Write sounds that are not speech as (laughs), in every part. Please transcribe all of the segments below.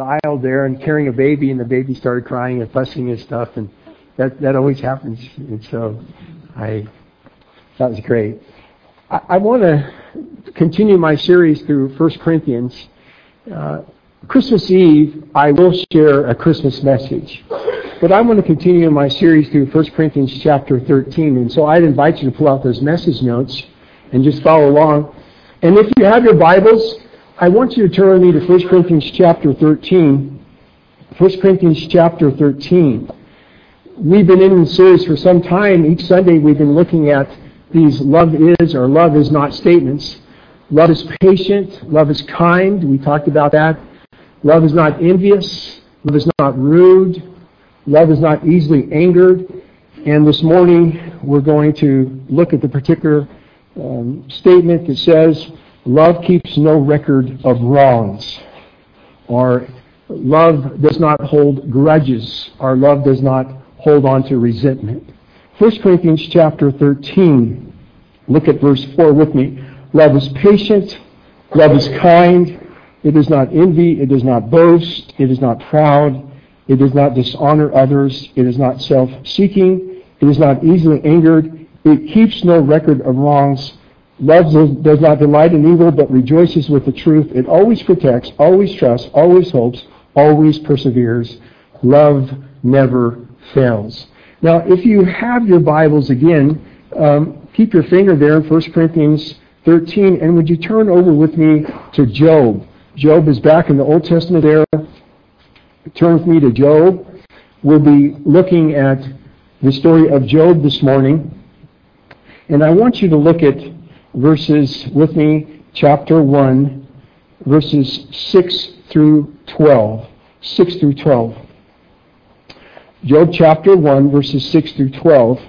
the aisle there and carrying a baby, and the baby started crying and fussing and stuff, and that that always happens. And so, I that was great. I, I want to continue my series through First Corinthians. Uh, Christmas Eve, I will share a Christmas message. But I want to continue my series through 1 Corinthians chapter 13. And so I'd invite you to pull out those message notes and just follow along. And if you have your Bibles, I want you to turn with me to 1 Corinthians chapter 13. 1 Corinthians chapter 13. We've been in the series for some time. Each Sunday we've been looking at these love is or love is not statements. Love is patient. Love is kind. We talked about that. Love is not envious. Love is not rude. Love is not easily angered. And this morning we're going to look at the particular um, statement that says, Love keeps no record of wrongs. Or love does not hold grudges. Our love does not hold on to resentment. 1 Corinthians chapter 13. Look at verse 4 with me. Love is patient. Love is kind. It does not envy. It does not boast. It is not proud. It does not dishonor others. It is not self-seeking. It is not easily angered. It keeps no record of wrongs. Love does not delight in evil, but rejoices with the truth. It always protects, always trusts, always hopes, always perseveres. Love never fails. Now, if you have your Bibles again, um, keep your finger there in 1 Corinthians 13, and would you turn over with me to Job? Job is back in the Old Testament era. Turn with me to Job. We'll be looking at the story of Job this morning. And I want you to look at verses with me, chapter 1, verses 6 through 12. 6 through 12. Job chapter 1, verses 6 through 12.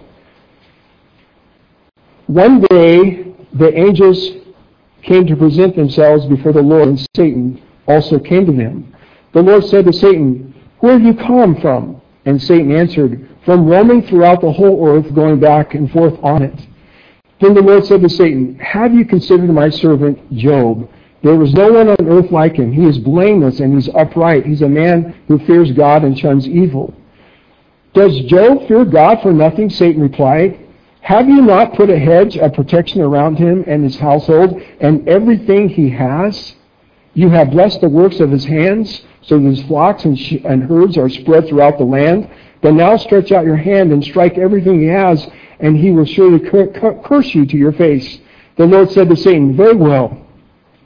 One day the angels came to present themselves before the Lord, and Satan also came to them. The Lord said to Satan, Where have you come from? And Satan answered, From roaming throughout the whole earth, going back and forth on it. Then the Lord said to Satan, Have you considered my servant Job? There was no one on earth like him. He is blameless and he's upright. He's a man who fears God and shuns evil. Does Job fear God for nothing? Satan replied. Have you not put a hedge of protection around him and his household and everything he has? You have blessed the works of his hands, so that his flocks and, sh- and herds are spread throughout the land. But now stretch out your hand and strike everything he has, and he will surely curse you to your face. The Lord said to Satan, Very well,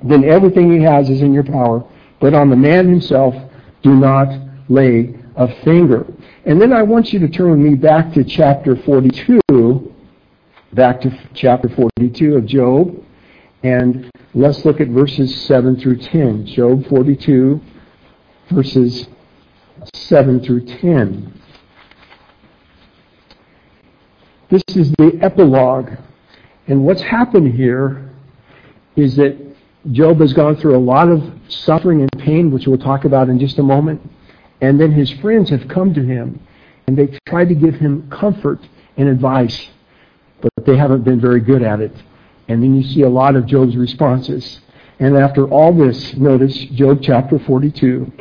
then everything he has is in your power, but on the man himself do not lay a finger. And then I want you to turn with me back to chapter 42 back to chapter 42 of Job, and let's look at verses 7 through 10. Job 42, verses 7 through 10. This is the epilogue. And what's happened here is that Job has gone through a lot of suffering and pain, which we'll talk about in just a moment. And then his friends have come to him, and they've tried to give him comfort and advice but they haven't been very good at it. And then you see a lot of Job's responses. And after all this, notice Job chapter 42.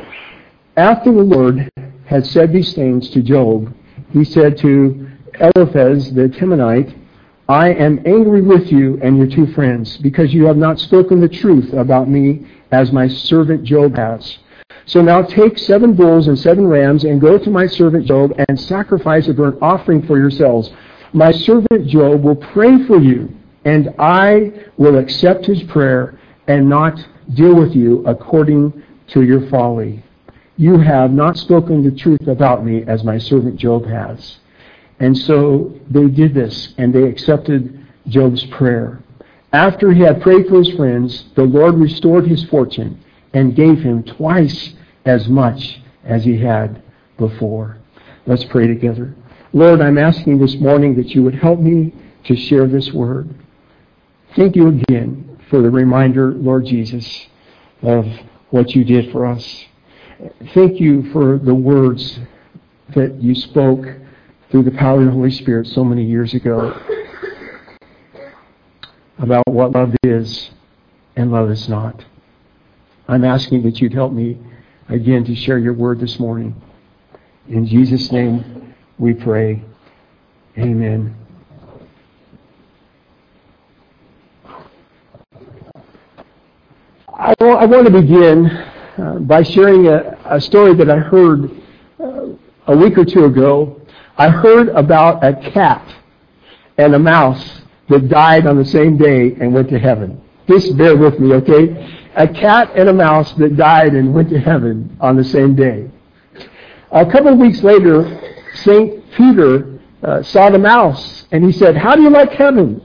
After the Lord had said these things to Job, he said to Eliphaz the Temanite, I am angry with you and your two friends, because you have not spoken the truth about me as my servant Job has. So now take seven bulls and seven rams and go to my servant Job and sacrifice a burnt offering for yourselves. My servant Job will pray for you, and I will accept his prayer and not deal with you according to your folly. You have not spoken the truth about me as my servant Job has. And so they did this, and they accepted Job's prayer. After he had prayed for his friends, the Lord restored his fortune and gave him twice as much as he had before. Let's pray together. Lord, I'm asking this morning that you would help me to share this word. Thank you again for the reminder, Lord Jesus, of what you did for us. Thank you for the words that you spoke through the power of the Holy Spirit so many years ago about what love is and love is not. I'm asking that you'd help me again to share your word this morning. In Jesus' name we pray. Amen. I want to begin uh, by sharing a, a, story that I heard uh, a week or two ago. I heard about a cat and a mouse that died on the same day and went to heaven. Just bear with me, okay? A cat and a mouse that died and went to heaven on the same day. A couple of weeks later, St. Peter uh, saw the mouse and he said, How do you like heaven?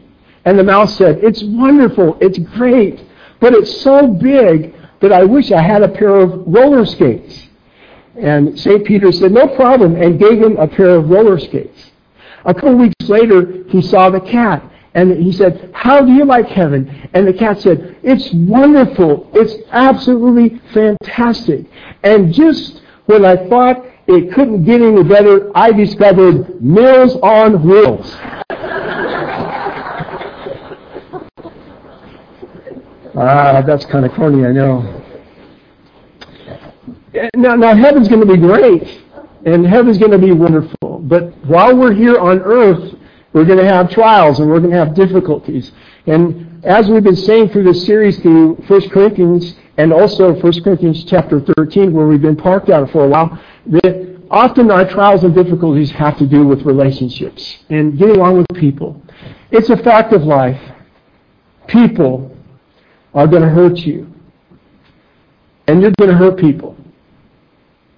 And the mouse said, It's wonderful, it's great, but it's so big that I wish I had a pair of roller skates. And St. Peter said, No problem, and gave him a pair of roller skates. A couple weeks later, he saw the cat and he said, How do you like heaven? And the cat said, It's wonderful. It's absolutely fantastic. And just when I thought it couldn't get any better, I discovered Meals on Wheels. (laughs) ah, that's kind of corny, I know. Now, now heaven's going to be great, and heaven's going to be wonderful. But while we're here on earth, we're going to have trials and we're going to have difficulties. And as we've been saying through this series through 1 Corinthians and also 1 Corinthians chapter 13 where we've been parked out for a while, that often our trials and difficulties have to do with relationships and getting along with people. It's a fact of life. People are going to hurt you. And you're going to hurt people.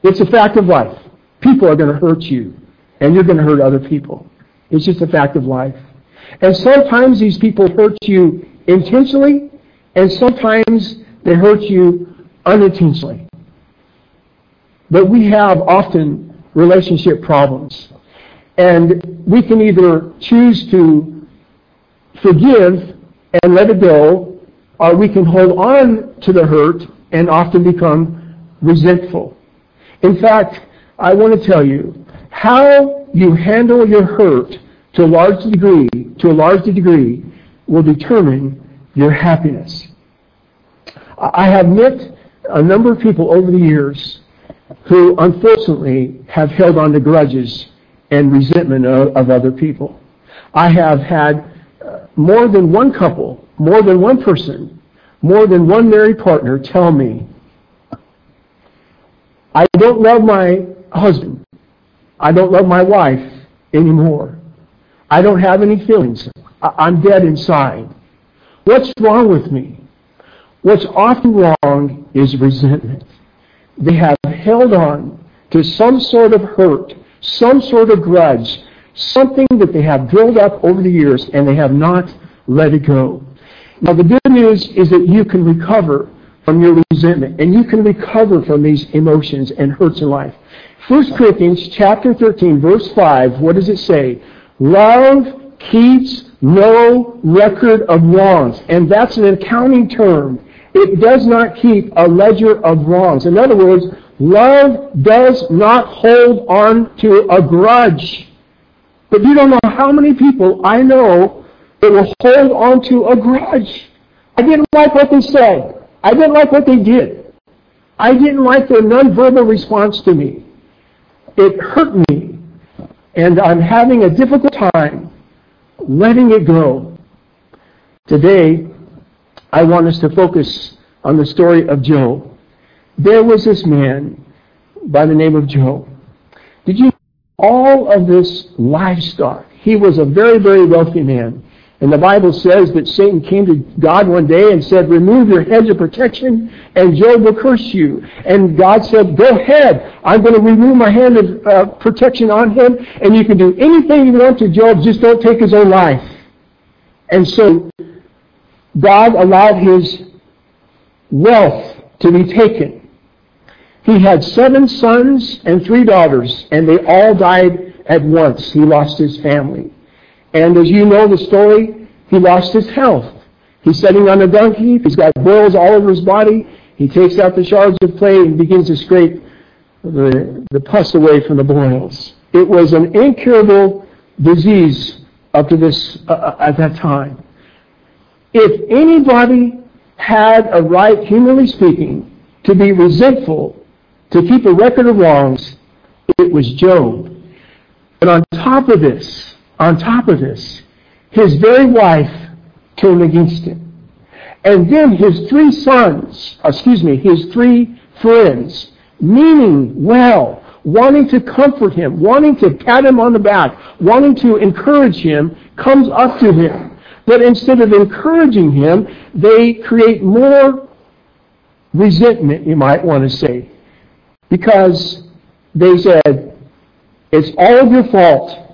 It's a fact of life. People are going to hurt you. And you're going to hurt other people. It's just a fact of life. And sometimes these people hurt you intentionally, and sometimes they hurt you unintentionally. But we have often relationship problems. And we can either choose to forgive and let it go, or we can hold on to the hurt and often become resentful. In fact, I want to tell you how you handle your hurt to a large degree, to a large degree, will determine your happiness. I have met a number of people over the years who unfortunately have held on to grudges and resentment of, of other people. I have had uh, more than one couple, more than one person, more than one married partner tell me, I don't love my husband I don't love my wife anymore. I don't have any feelings. I'm dead inside. What's wrong with me? What's often wrong is resentment. They have held on to some sort of hurt, some sort of grudge, something that they have built up over the years and they have not let it go. Now the good news is that you can recover from your resentment and you can recover from these emotions and hurts in life. 1 Corinthians chapter 13, verse 5, what does it say? Love keeps no record of wrongs. And that's an accounting term. It does not keep a ledger of wrongs. In other words, love does not hold on to a grudge. But you don't know how many people I know that will hold on to a grudge. I didn't like what they said. I didn't like what they did. I didn't like their nonverbal response to me it hurt me, and I'm having a difficult time letting it go. Today, I want us to focus on the story of Job. There was this man by the name of Job. Did you all of this livestock? He was a very, very wealthy man. And the Bible says that Satan came to God one day and said, remove your hedge of protection and Job will curse you. And God said, go ahead. I'm going to remove my hand of uh, protection on him and you can do anything you want to Job, just don't take his own life. And so God allowed his wealth to be taken. He had seven sons and three daughters and they all died at once. He lost his family. And as you know the story, he lost his health. He's sitting on a donkey. He's got boils all over his body. He takes out the shards of clay and begins to scrape the, the pus away from the boils. It was an incurable disease up to this uh, uh at that time. If anybody had a right, humanly speaking, to be resentful to keep a record of wrongs, it was Job. But on top of this, on top of this, his very wife turned against him. And then his three sons, uh, excuse me, his three friends, meaning well, wanting to comfort him, wanting to pat him on the back, wanting to encourage him, comes up to him. But instead of encouraging him, they create more resentment, you might want to say. Because they said, it's all of your fault.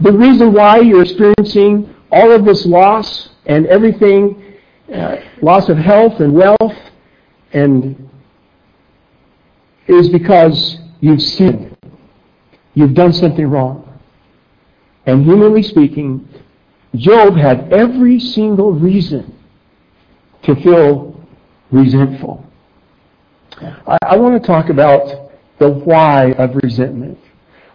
The reason why you're experiencing all of this loss and everything, uh, loss of health and wealth, and is because you've sinned. You've done something wrong. And humanly speaking, Job had every single reason to feel resentful. I, I want to talk about the why of resentment.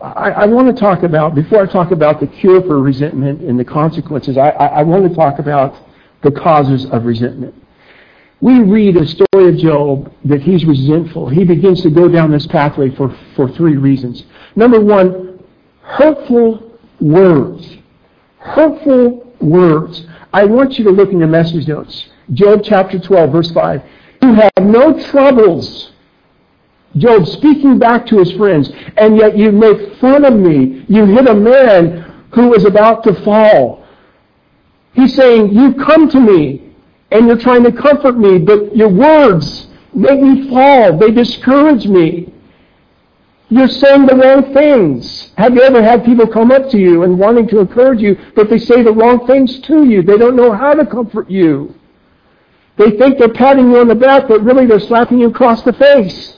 I, I, want to talk about, before I talk about the cure for resentment and the consequences, I, I want to talk about the causes of resentment. We read a story of Job that he's resentful. He begins to go down this pathway for, for three reasons. Number one, hurtful words. Hurtful words. I want you to look in your message notes. Job chapter 12, verse 5. You have no troubles. Job speaking back to his friends, and yet you make fun of me. You hit a man who is about to fall. He's saying, You come to me, and you're trying to comfort me, but your words make me fall. They discourage me. You're saying the wrong things. Have you ever had people come up to you and wanting to encourage you, but they say the wrong things to you? They don't know how to comfort you. They think they're patting you on the back, but really they're slapping you across the face.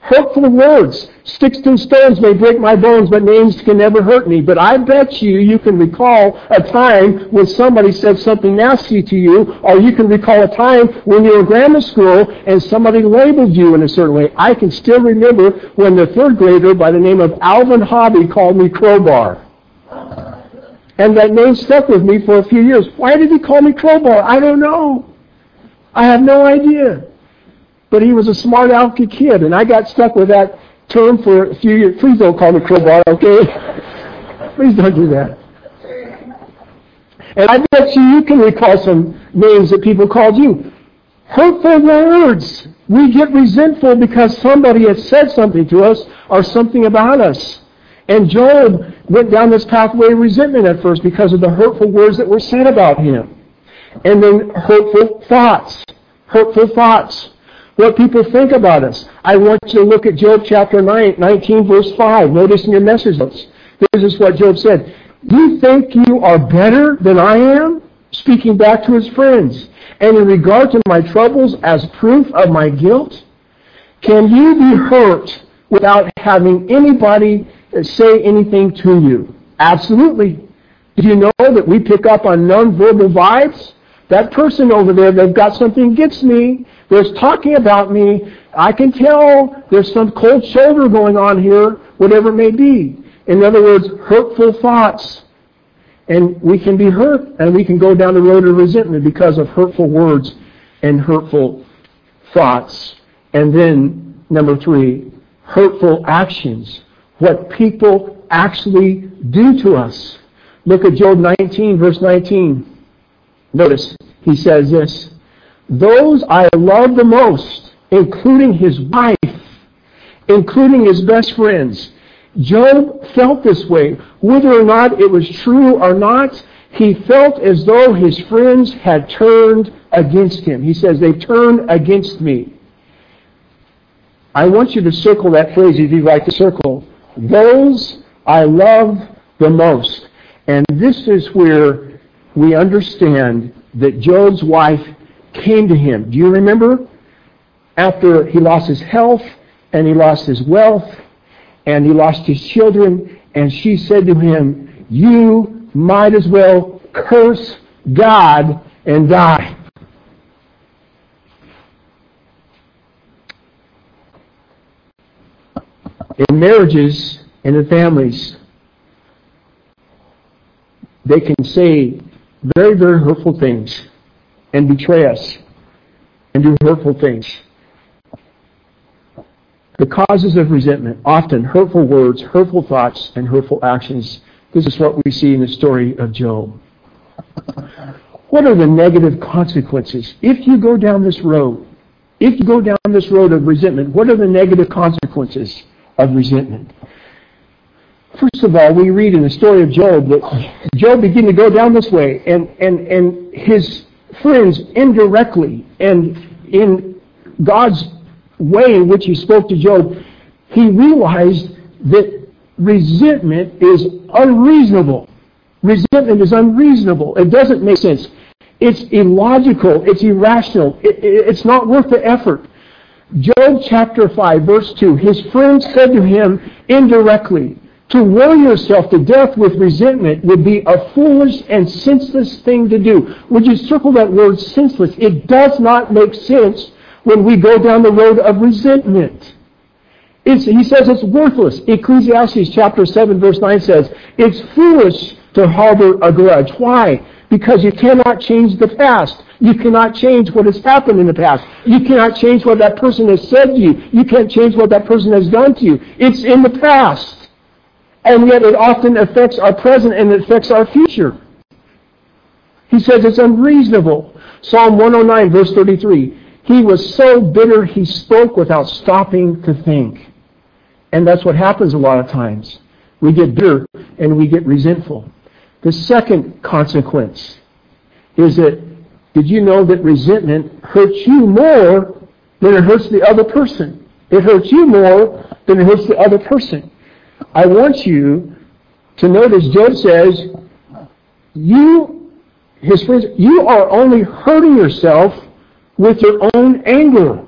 Hurtful words. Sticks and stones may break my bones, but names can never hurt me. But I bet you, you can recall a time when somebody said something nasty to you, or you can recall a time when you were in grammar school and somebody labeled you in a certain way. I can still remember when the third grader by the name of Alvin Hobby called me Crowbar. And that name stuck with me for a few years. Why did he call me Crowbar? I don't know. I have no idea. But he was a smart alecky kid, and I got stuck with that term for a few years. Please don't call me crowbar, okay? (laughs) Please don't do that. And I bet you you can recall some names that people called you. Hurtful words. We get resentful because somebody has said something to us or something about us. And Job went down this pathway of resentment at first because of the hurtful words that were said about him. And then hurtful thoughts. Hurtful thoughts what people think about us. I want you to look at Job chapter 9, 19, verse 5. Notice in your message notes. This is what Job said. You think you are better than I am? Speaking back to his friends. And in regard to my troubles as proof of my guilt? Can you be hurt without having anybody say anything to you? Absolutely. Did you know that we pick up on nonverbal vibes? That person over there, they've got something against me. There's talking about me. I can tell there's some cold shoulder going on here, whatever it may be. In other words, hurtful thoughts. And we can be hurt and we can go down the road of resentment because of hurtful words and hurtful thoughts. And then, number three, hurtful actions. What people actually do to us. Look at Job 19, verse 19. Notice, he says this, Those I love the most, including his wife, including his best friends. Job felt this way. Whether or not it was true or not, he felt as though his friends had turned against him. He says, they turned against me. I want you to circle that phrase if you like to circle. Those I love the most. And this is where we understand that Job's wife came to him. Do you remember? After he lost his health and he lost his wealth and he lost his children, and she said to him, You might as well curse God and die. In marriages and in families, they can say very, very hurtful things and betray us and do hurtful things. The causes of resentment, often hurtful words, hurtful thoughts, and hurtful actions. This is what we see in the story of Job. What are the negative consequences? If you go down this road, if you go down this road of resentment, what are the negative consequences of resentment? First of all, we read in the story of Job that Job began to go down this way, and, and, and his friends indirectly and in God's way in which he spoke to Job, he realized that resentment is unreasonable. Resentment is unreasonable. It doesn't make sense. It's illogical. It's irrational. It, it, it's not worth the effort. Job chapter 5, verse 2. His friends said to him indirectly, To worry yourself to death with resentment would be a foolish and senseless thing to do. Would you circle that word senseless? It does not make sense when we go down the road of resentment. It's, he says it's worthless. Ecclesiastes chapter 7 verse 9 says, it's foolish to harbor a grudge. Why? Because you cannot change the past. You cannot change what has happened in the past. You cannot change what that person has said to you. You can't change what that person has done to you. It's in the past. And yet it often affects our present and it affects our future. He says it's unreasonable. Psalm 109 verse 33. He was so bitter he spoke without stopping to think. And that's what happens a lot of times. We get bitter and we get resentful. The second consequence is that did you know that resentment hurts you more than it hurts the other person? It hurts you more than it hurts the other person. I want you to notice Job says, you, his friends, you are only hurting yourself with your own anger.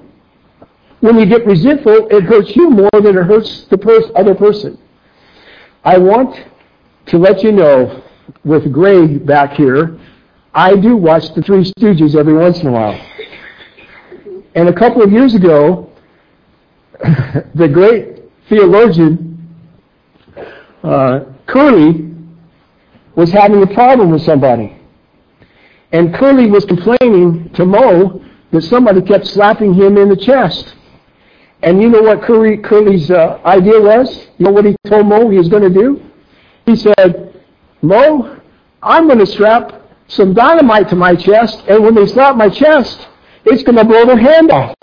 When you get resentful, it hurts you more than it hurts the other person. I want to let you know, with Greg back here, I do watch the Three Stooges every once in a while. And a couple of years ago, (laughs) the great theologian uh, Curly was having a problem with somebody. And Curly was complaining to Moe that somebody kept slapping him in the chest. And you know what Curly, Curly's uh, idea was? You know what he told Moe he was going to do? He said, Moe, I'm going to strap some dynamite to my chest, and when they slap my chest, it's going to blow their hand off.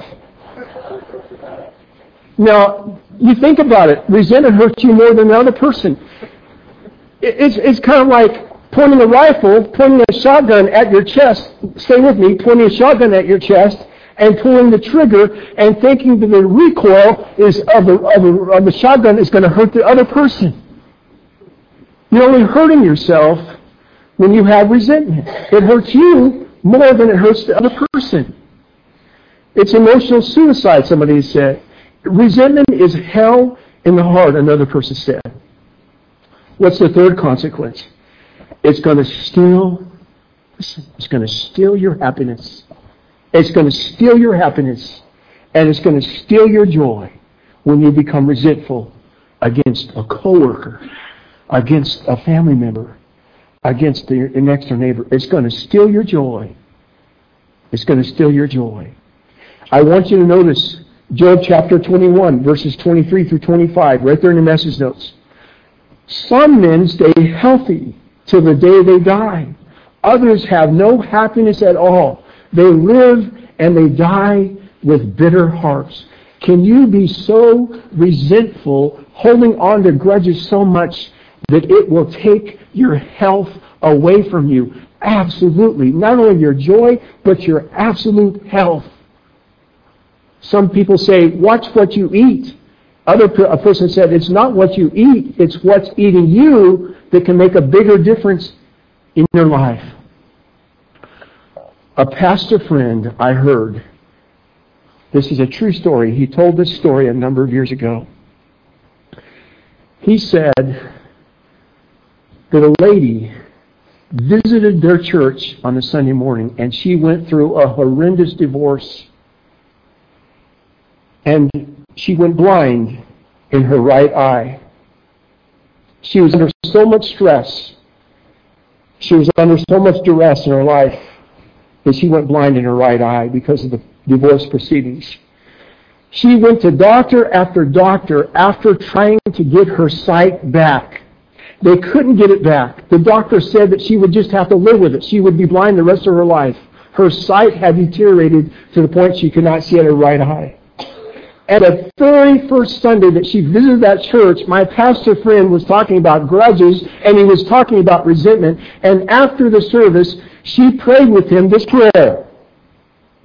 Now, you think about it. Resentment hurts you more than the other person. It's, it's kind of like pointing a rifle, pointing a shotgun at your chest, stay with me, pointing a shotgun at your chest, and pulling the trigger and thinking that the recoil is of the, of the, of the shotgun is going to hurt the other person. You're only hurting yourself when you have resentment. It hurts you more than it hurts the other person. It's emotional suicide, somebody said. Resentment is hell in the heart, another person said. What's the third consequence? It's going to steal, listen, it's going to steal your happiness. It's going to steal your happiness. And it's going to steal your joy when you become resentful against a coworker, against a family member, against the next door neighbor. It's going to steal your joy. It's going to steal your joy. I want you to notice Job chapter 21, verses 23 through 25, right there in the message notes. Some men stay healthy till the day they die. Others have no happiness at all. They live and they die with bitter hearts. Can you be so resentful, holding on to grudges so much that it will take your health away from you? Absolutely. Not only your joy, but your absolute health. Some people say, watch what you eat. Other a person said, it's not what you eat, it's what's eating you that can make a bigger difference in your life. A pastor friend I heard, this is a true story. He told this story a number of years ago. He said that a lady visited their church on a Sunday morning and she went through a horrendous divorce. And she went blind in her right eye. She was under so much stress. She was under so much duress in her life that she went blind in her right eye because of the divorce proceedings. She went to doctor after doctor after trying to get her sight back. They couldn't get it back. The doctor said that she would just have to live with it. She would be blind the rest of her life. Her sight had deteriorated to the point she could not see out her right eye. At the very first Sunday that she visited that church, my pastor friend was talking about grudges and he was talking about resentment. And after the service, she prayed with him this prayer.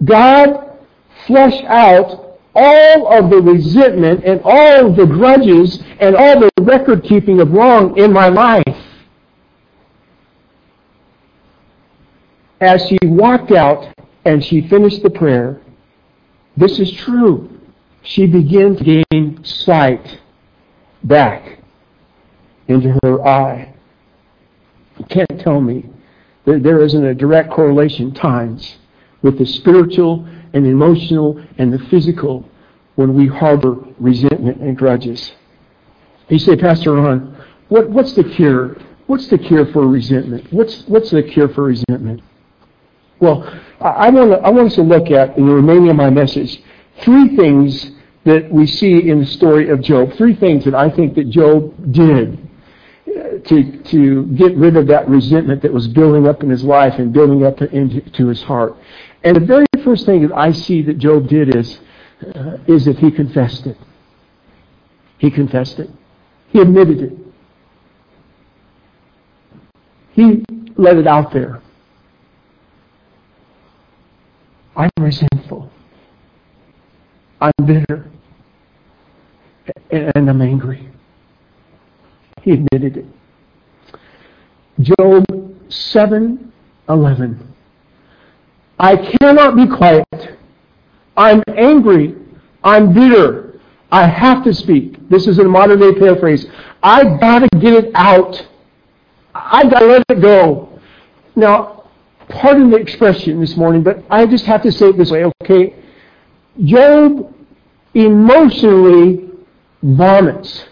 God, flush out all of the resentment and all of the grudges and all the record keeping of wrong in my life. As she walked out and she finished the prayer, this is true. She began to gain sight back into her eye. You can't tell me that there isn't a direct correlation times with the spiritual and emotional and the physical when we harbor resentment and grudges. You say, Pastor Ron, what, what's the cure? What's the cure for resentment? What's, what's the cure for resentment? Well, I, I, want to, I want us to look at, in the remaining of my message, three things that we see in the story of Job. Three things that I think that Job did to, to get rid of that resentment that was building up in his life and building up into his heart. And the very first thing that I see that Job did is, uh, is that he confessed it. He confessed it. He admitted it. He let it out there. I'm resentful. I'm bitter. And I'm angry. He admitted it. Job 7:11. I cannot be quiet. I'm angry. I'm bitter. I have to speak. This is a modern day paraphrase. I gotta get it out. I gotta let it go. Now, pardon the expression this morning, but I just have to say it this way, okay? Job emotionally vomits.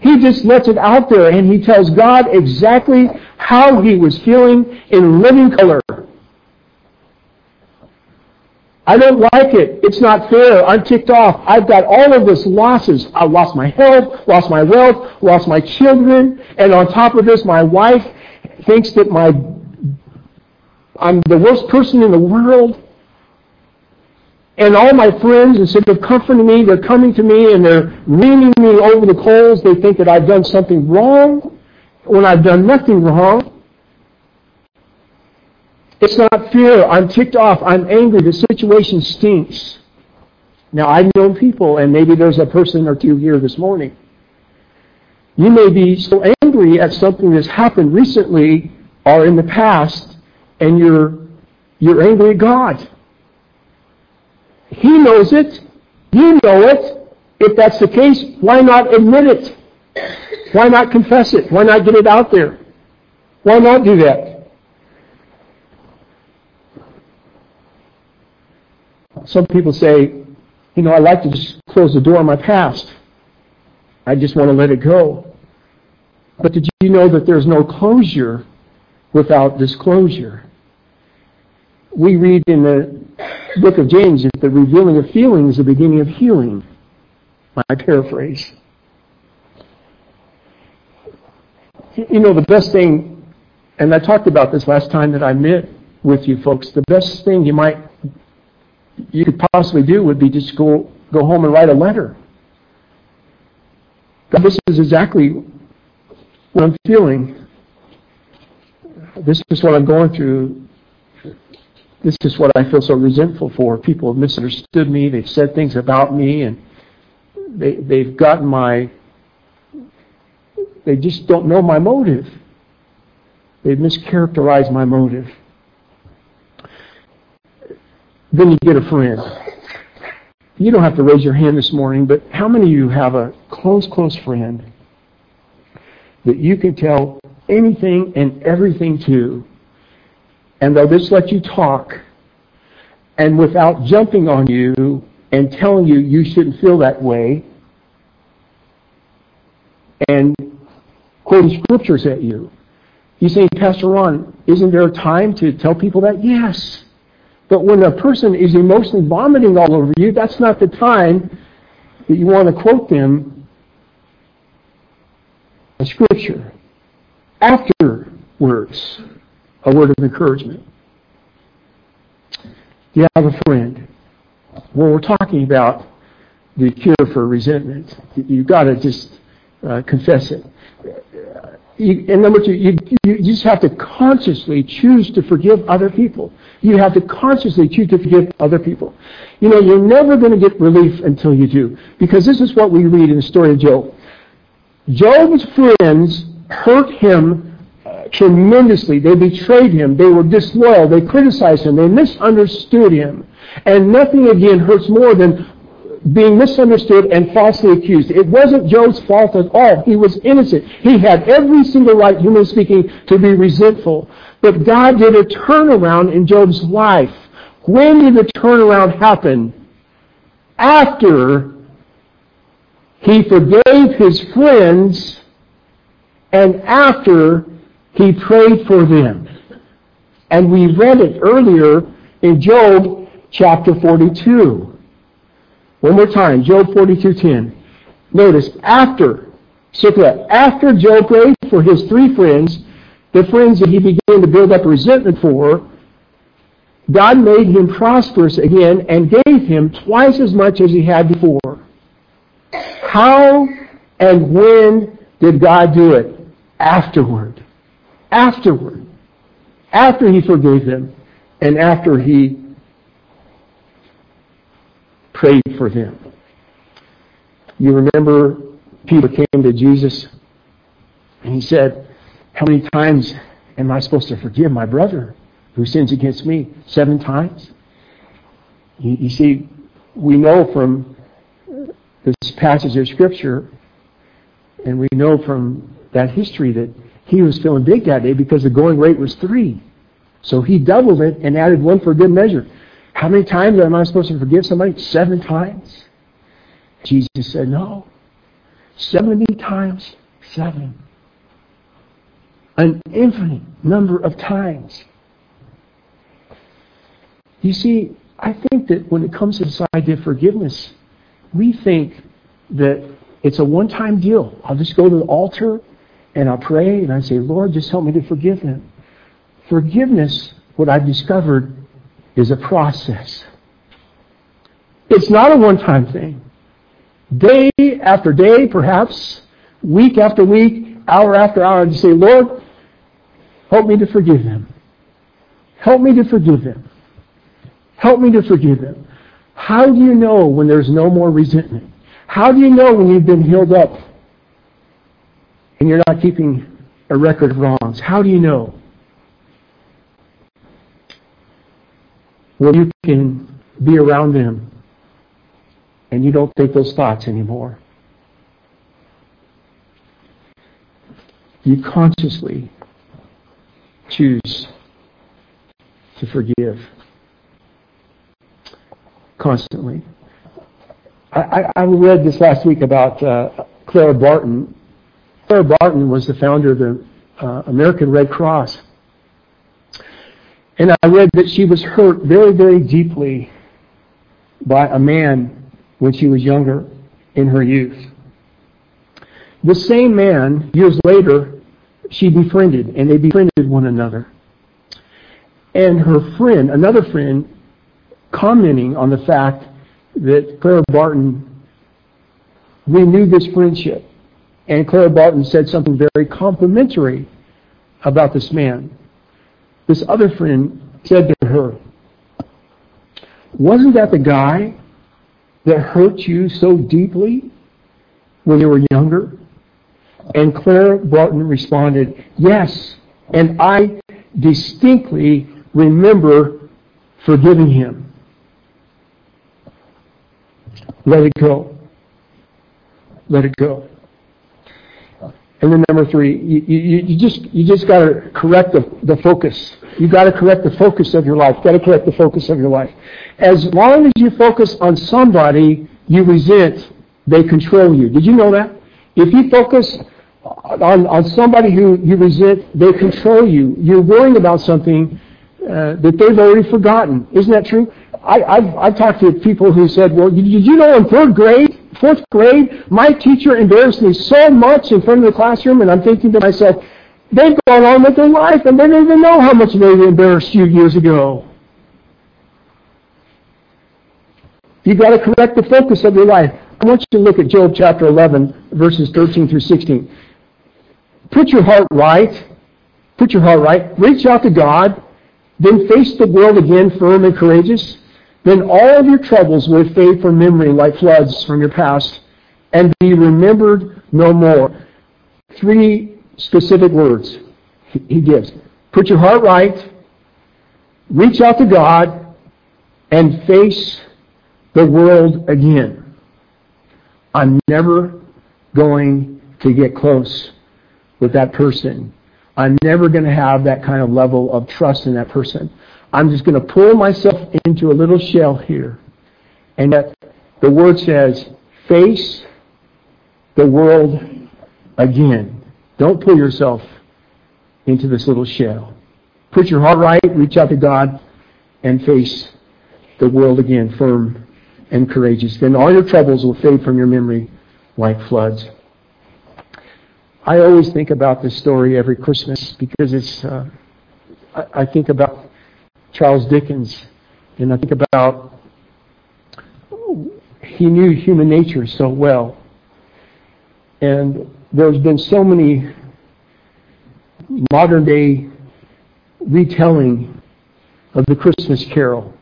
He just lets it out there and he tells God exactly how he was feeling in living color. I don't like it. It's not fair. I'm ticked off. I've got all of this losses. I lost my health, lost my wealth, lost my children, and on top of this, my wife thinks that my I'm the worst person in the world. And all my friends, instead of comforting me, they're coming to me and they're reaming me over the coals. They think that I've done something wrong when I've done nothing wrong. It's not fear. I'm ticked off. I'm angry. The situation stinks. Now, I've known people, and maybe there's a person or two here this morning. You may be so angry at something that's happened recently or in the past, and you're, you're angry at God. He knows it. You know it. If that's the case, why not admit it? Why not confess it? Why not get it out there? Why not do that? Some people say, you know, I like to just close the door on my past. I just want to let it go. But did you know that there's no closure without disclosure? We read in the book of James that the revealing of feeling is the beginning of healing. My paraphrase. You know, the best thing, and I talked about this last time that I met with you folks, the best thing you might, you could possibly do would be just go, go home and write a letter. God, this is exactly what I'm feeling. This is what I'm going through. This is what I feel so resentful for. People have misunderstood me. They've said things about me, and they, they've gotten my. They just don't know my motive. They've mischaracterized my motive. Then you get a friend. You don't have to raise your hand this morning, but how many of you have a close, close friend that you can tell anything and everything to and they'll just let you talk. And without jumping on you and telling you you shouldn't feel that way and quoting scriptures at you. You say, Pastor Ron, isn't there a time to tell people that? Yes. But when a person is emotionally vomiting all over you, that's not the time that you want to quote them a scripture. Afterwards, a word of encouragement. You have a friend. Well, we're talking about the cure for resentment. You've got to just uh, confess it. You, and number two, you, you just have to consciously choose to forgive other people. You have to consciously choose to forgive other people. You know, you're never going to get relief until you do. Because this is what we read in the story of Job. Job's friends hurt him tremendously. They betrayed him. They were disloyal. They criticized him. They misunderstood him. And nothing again hurts more than being misunderstood and falsely accused. It wasn't Job's fault at all. He was innocent. He had every single right, humanly speaking, to be resentful. But God did a turnaround in Job's life. When did the turnaround happen? After he forgave his friends and after he prayed for them. And we read it earlier in Job chapter 42. One more time, Job 42:10. Notice, after, circle that, after Job prayed for his three friends, the friends that he began to build up resentment for, God made him prosperous again and gave him twice as much as he had before. How and when did God do it? Afterward. Afterward. After he forgave them and after he prayed for them. You remember Peter came to Jesus and he said, How many times am I supposed to forgive my brother who sins against me? Seven times? You, you see, we know from this passage of Scripture, and we know from that history that he was feeling big that day because the going rate was three. So he doubled it and added one for good measure. How many times am I supposed to forgive somebody? Seven times? Jesus said, No. 70 times seven. An infinite number of times. You see, I think that when it comes to this idea of forgiveness, we think that it's a one time deal. I'll just go to the altar and I'll pray and I say, Lord, just help me to forgive them. Forgiveness, what I've discovered, is a process. It's not a one-time thing. Day after day, perhaps, week after week, hour after hour, to say, Lord, help me to forgive them. Help me to forgive them. Help me to forgive them. How do you know when there's no more resentment? How do you know when you've been healed up and you're not keeping a record of wrongs? How do you know? where you can be around them and you don't think those thoughts anymore. You consciously choose to forgive constantly. I, I, I read this last week about uh, Clara Barton. Clara Barton was the founder of the uh, American Red Cross. And I read that she was hurt very, very deeply by a man when she was younger in her youth. The same man, years later, she befriended, and they befriended one another. And her friend, another friend, commenting on the fact that Clara Barton renewed this friendship. And Clara Barton said something very complimentary about this man this other friend said to her, Wasn't that the guy that hurt you so deeply when you were younger? And Clara Barton responded, Yes, and I distinctly remember forgiving him. Let it go. Let it go. And then number three, you, you, you just you just got to correct the, the focus. You got to correct the focus of your life. Got to correct the focus of your life. As long as you focus on somebody you resent, they control you. Did you know that? If you focus on, on somebody who you resent, they control you. You're worrying about something uh, that they've already forgotten. Isn't that true? I, I've, I've talked to people who said, well, did you know in third grade, fourth grade, my teacher embarrassed me so much in front of the classroom, and I'm thinking to myself, they've gone on with their life, and they don't even know how much they embarrassed you years ago. You've got to correct the focus of your life. I want you to look at Job chapter 11, verses 13 through 16. Put your heart right. Put your heart right. Reach out to God. Then face the world again firm and courageous. Then all of your troubles will fade from memory like floods from your past and be remembered no more. Three specific words he gives. Put your heart right, reach out to God, and face the world again. I'm never going to get close with that person. I'm never going to have that kind of level of trust in that person. I'm just going to pull myself into a little shell here. And that the word says, face the world again. Don't pull yourself into this little shell. Put your heart right, reach out to God, and face the world again, firm and courageous. Then all your troubles will fade from your memory like floods. I always think about this story every Christmas because it's, uh, I, I think about Charles Dickens and I think about, he knew human nature so well. And there's been so many modern day retelling of the Christmas carol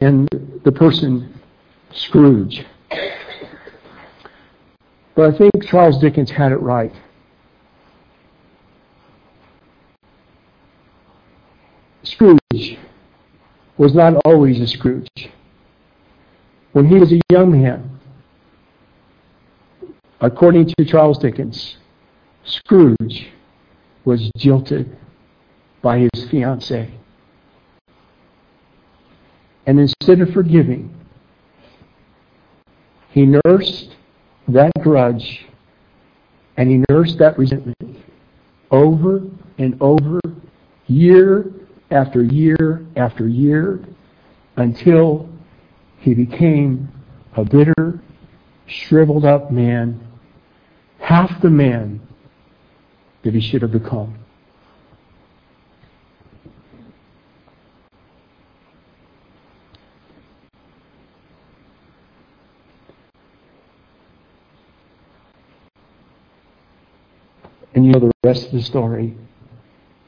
and the person Scrooge. But I think Charles Dickens had it right. Scrooge was not always a Scrooge. When he was a young man, according to Charles Dickens, Scrooge was jilted by his fiancee. And instead of forgiving, he nursed that grudge and he nursed that resentment over and over, year after year after year, until he became a bitter, shriveled up man, half the man that he should have become. And you know the rest of the story.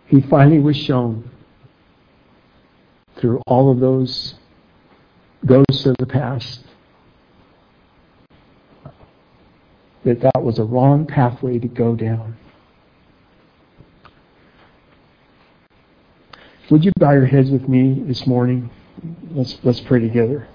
He finally was shown through all of those ghosts of the past that that was a wrong pathway to go down. Would you bow your heads with me this morning? Let's, let's pray together.